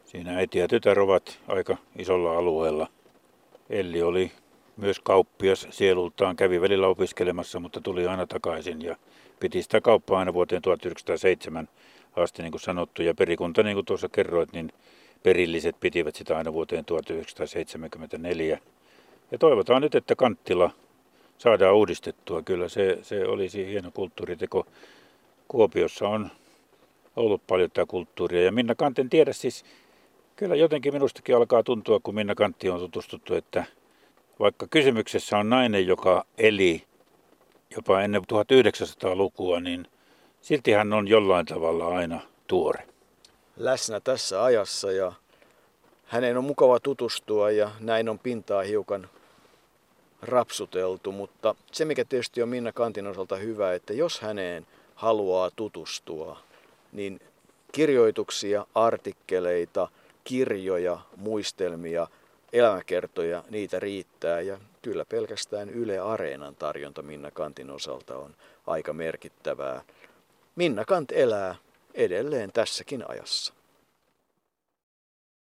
Siinä äiti ja tytär ovat aika isolla alueella. Elli oli myös kauppias sielultaan, kävi välillä opiskelemassa, mutta tuli aina takaisin ja piti sitä kauppaa aina vuoteen 1907 asti, niin kuin sanottu. Ja perikunta, niin kuin tuossa kerroit, niin perilliset pitivät sitä aina vuoteen 1974. Ja toivotaan nyt, että Kanttila saadaan uudistettua. Kyllä se, se olisi hieno kulttuuriteko. Kuopiossa on ollut paljon tätä kulttuuria. Ja Minna Kanten tiedä siis, kyllä jotenkin minustakin alkaa tuntua, kun Minna Kantti on tutustuttu, että vaikka kysymyksessä on nainen, joka eli jopa ennen 1900-lukua, niin silti hän on jollain tavalla aina tuore. Läsnä tässä ajassa ja hänen on mukava tutustua ja näin on pintaa hiukan rapsuteltu, mutta se mikä tietysti on Minna Kantin osalta hyvä, että jos häneen haluaa tutustua, niin kirjoituksia, artikkeleita, kirjoja, muistelmia, elämäkertoja, niitä riittää ja kyllä pelkästään Yle Areenan tarjonta Minna Kantin osalta on aika merkittävää. Minna Kant elää edelleen tässäkin ajassa.